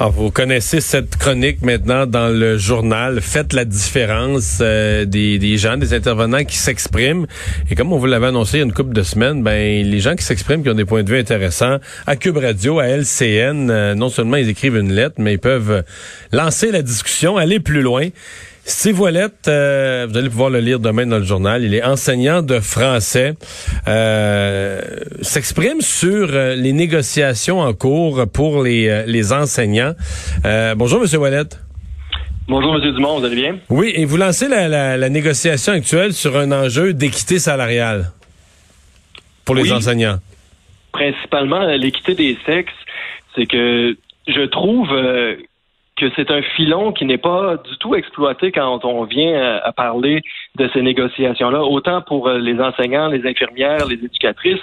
Alors, vous connaissez cette chronique maintenant dans le journal. Faites la différence euh, des, des, gens, des intervenants qui s'expriment. Et comme on vous l'avait annoncé il y a une couple de semaines, ben les gens qui s'expriment, qui ont des points de vue intéressants, à Cube Radio, à LCN, euh, non seulement ils écrivent une lettre, mais ils peuvent lancer la discussion, aller plus loin. Steve Ouellette, euh, vous allez pouvoir le lire demain dans le journal, il est enseignant de français, euh, s'exprime sur euh, les négociations en cours pour les, les enseignants. bonjour, Monsieur Ouellette. Bonjour, Monsieur Dumont, vous allez bien? Oui, et vous lancez la, la, la négociation actuelle sur un enjeu d'équité salariale pour les oui, enseignants. Principalement, l'équité des sexes, c'est que je trouve que c'est un filon qui n'est pas du tout exploité quand on vient à parler de ces négociations-là, autant pour euh, les enseignants, les infirmières, les éducatrices.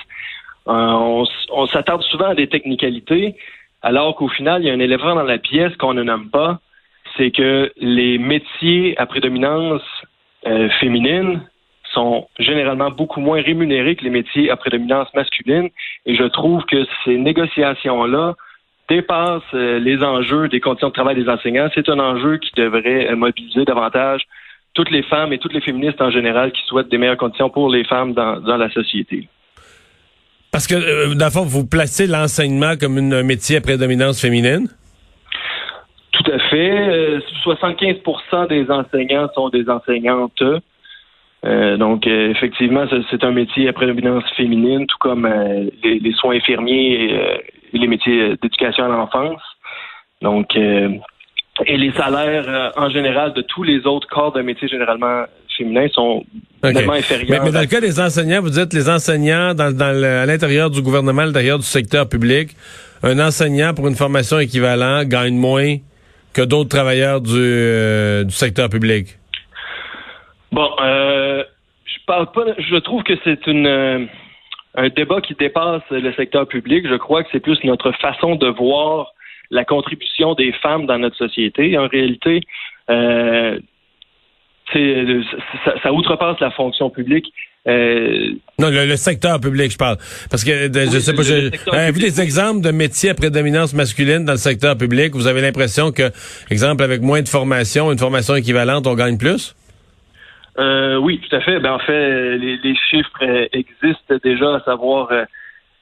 Euh, on, s'attarde souvent à des technicalités, alors qu'au final, il y a un élément dans la pièce qu'on ne nomme pas, c'est que les métiers à prédominance euh, féminine sont généralement beaucoup moins rémunérés que les métiers à prédominance masculine. Et je trouve que ces négociations-là dépasse euh, les enjeux des conditions de travail des enseignants. C'est un enjeu qui devrait euh, mobiliser davantage toutes les femmes et toutes les féministes en général qui souhaitent des meilleures conditions pour les femmes dans, dans la société. Parce que, euh, dans le fond, vous placez l'enseignement comme un métier à prédominance féminine? Tout à fait. 75 des enseignants sont des enseignantes. Euh, donc, euh, effectivement, c'est un métier à prédominance féminine, tout comme euh, les, les, soins infirmiers les métiers d'éducation à l'enfance. Donc, et les salaires en général de tous les autres corps de métier généralement féminins sont vraiment inférieurs. Mais, dans le cas des enseignants, vous dites les enseignants dans, dans à l'intérieur du gouvernement, à l'intérieur du secteur public, un enseignant pour une formation équivalente gagne moins que d'autres travailleurs du, du secteur public. Bon, euh, je parle pas. Je trouve que c'est une euh, un débat qui dépasse le secteur public. Je crois que c'est plus notre façon de voir la contribution des femmes dans notre société. En réalité, euh, ça, ça, outrepasse la fonction publique. Euh, non, le, secteur public, je parle. Parce que je sais pas, avez vu des exemples de métiers à prédominance masculine dans le secteur public? Vous avez l'impression que, exemple, avec moins de formation, une formation équivalente, on gagne plus? Euh, oui, tout à fait. Ben, en fait, les, les chiffres euh, existent déjà, à savoir euh,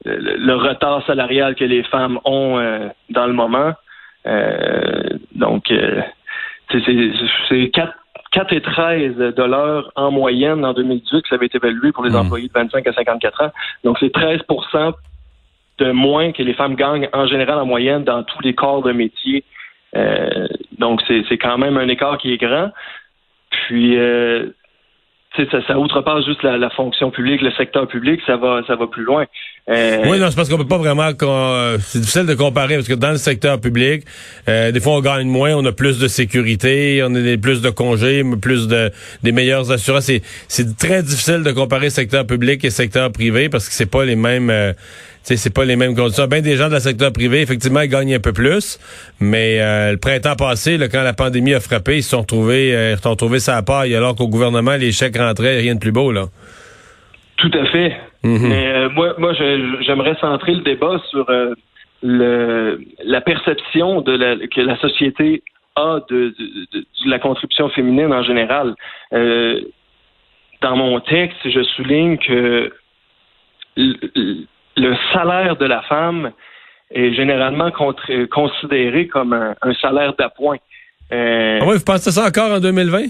le, retard salarial que les femmes ont dans le moment. donc, c'est 4, 4 et 13 dollars en moyenne en 2018 que ça avait été évalué pour les hmm. employés de 25 à 54 ans. Donc, c'est 13% de moins que les femmes gagnent en général en moyenne dans tous les corps de métier. donc, c'est quand même un écart qui est grand. Puis, euh, ça, ça outrepasse juste la, la, fonction publique, le secteur public, ça va, ça va plus loin. Euh, oui, non, c'est parce qu'on peut pas vraiment. Euh, c'est difficile de comparer parce que dans le secteur public, euh, des fois on gagne moins, on a plus de sécurité, on a plus de congés, plus de des meilleures assurances. C'est, c'est très difficile de comparer secteur public et secteur privé parce que c'est pas les mêmes. Euh, c'est pas les mêmes conditions. Bien des gens dans le secteur privé, effectivement, ils gagnent un peu plus, mais euh, le printemps passé, là, quand la pandémie a frappé, ils se sont retrouvés, euh, ils se sont retrouvés sa paille, alors qu'au gouvernement, les chèques rentraient, rien de plus beau, là. Tout à fait. Mm-hmm. Mais euh, moi, moi j'aimerais centrer le débat sur le, la perception de la, que la société a de, de, de, la contribution féminine en général. dans mon texte, je souligne que le salaire de la femme est généralement considéré comme un, salaire d'appoint. Euh, ah oui, vous pensez ça encore en 2020?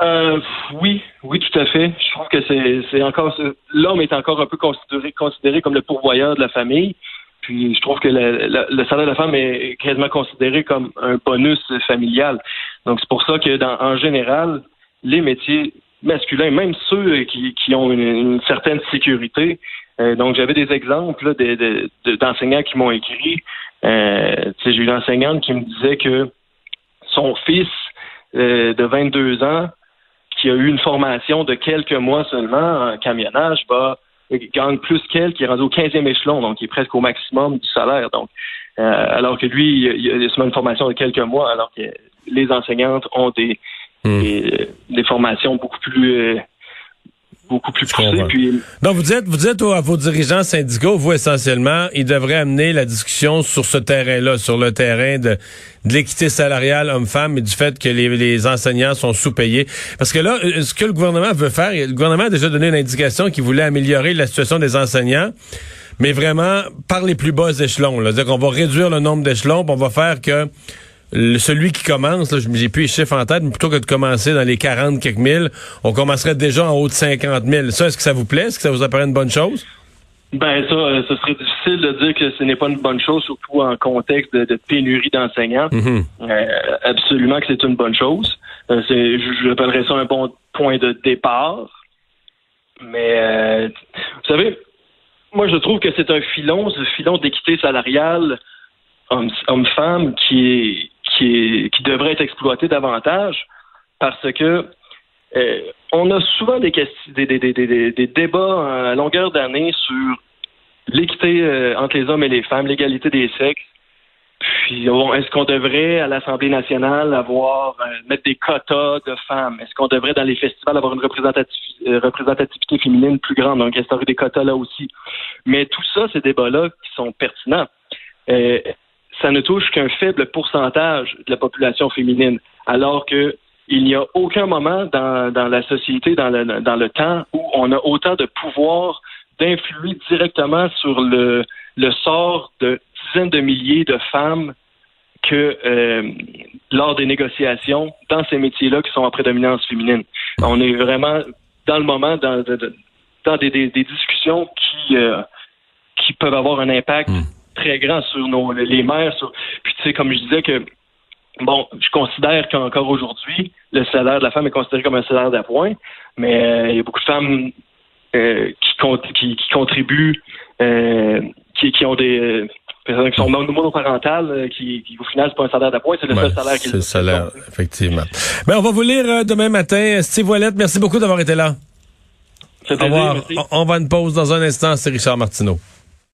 Euh, oui, oui, tout à fait. Je trouve que c'est encore l'homme est encore un peu considéré, considéré comme le pourvoyeur de la famille. Puis je trouve que le, salaire de la femme est quasiment considéré comme un bonus familial. Donc c'est pour ça que dans, en général, les métiers masculins, même ceux qui, qui ont une certaine sécurité, euh, donc, j'avais des exemples d'enseignants qui m'ont écrit. Euh, j'ai eu une enseignante qui me disait que son fils euh, de 22 ans, qui a eu une formation de quelques mois seulement en camionnage, va gagne plus qu'elle, qui est rendu au 15e échelon, donc il est presque au maximum du salaire. Donc, alors que lui, il a seulement une formation de quelques mois, alors que les enseignantes ont des, hmm. des, formations beaucoup plus beaucoup plus. Puis... Donc vous dites, vous dites à vos dirigeants syndicaux, vous essentiellement, ils devraient amener la discussion sur ce terrain-là, sur le terrain de, de l'équité salariale homme-femme et du fait que les, les enseignants sont sous-payés. Parce que là, ce que le gouvernement veut faire, le gouvernement a déjà donné une indication qu'il voulait améliorer la situation des enseignants mais vraiment par les plus bas échelons. C'est-à-dire qu'on va réduire le nombre d'échelons, on va faire que celui qui commence, j'ai plus les chiffres en tête, mais plutôt que de commencer dans les 40 quelques mille, on commencerait déjà en haut de 50 000. Ça, est-ce que ça vous plaît? Est-ce que ça vous apparaît une bonne chose? Ben ça, euh, ce serait difficile de dire que ce n'est pas une bonne chose, surtout en contexte de, pénurie d'enseignants. Mm-hmm. Euh, absolument que c'est une bonne chose. Euh, c'est, j'appellerais ça un bon point de départ. Mais vous savez, moi, je trouve que c'est un filon, ce filon d'équité salariale homme-femme qui est, qui devrait être exploité davantage parce que euh, on a souvent des, des, débats à longueur d'année sur l'équité euh, entre les hommes et les femmes, l'égalité des sexes. Puis, est-ce qu'on devrait, à l'Assemblée nationale, avoir euh, mettre des quotas de femmes? Est-ce qu'on devrait, dans les festivals, avoir une représentativité, féminine plus grande? Donc, instaurer des quotas là aussi. Mais tout ça, ces débats-là qui sont pertinents, ça ne touche qu'un faible pourcentage de la population féminine, alors que il n'y a aucun moment dans, la société, dans le, dans le temps, où on a autant de pouvoir d'influer directement sur le, sort de dizaines de milliers de femmes que euh, lors des négociations dans ces métiers-là qui sont en prédominance féminine. On est vraiment dans le moment, dans, des, discussions qui, euh, qui peuvent avoir un impact hmm. Très grand sur nos, les mères. Sur, puis tu sais, comme je disais que bon, je considère qu'encore aujourd'hui, le salaire de la femme est considéré comme un salaire d'appoint, mais euh, il y a beaucoup de femmes qui, qui, qui, contribuent, qui, qui ont des personnes qui sont monoparentales, euh, qui, qui au final, c'est pas un salaire d'appoint, c'est le seul salaire qu'ils C'est le salaire, effectivement. Ben, on va vous lire euh, demain matin. Steve Wallet, merci beaucoup d'avoir été là. Au revoir. On va une pause dans un instant. C'est Richard Martineau.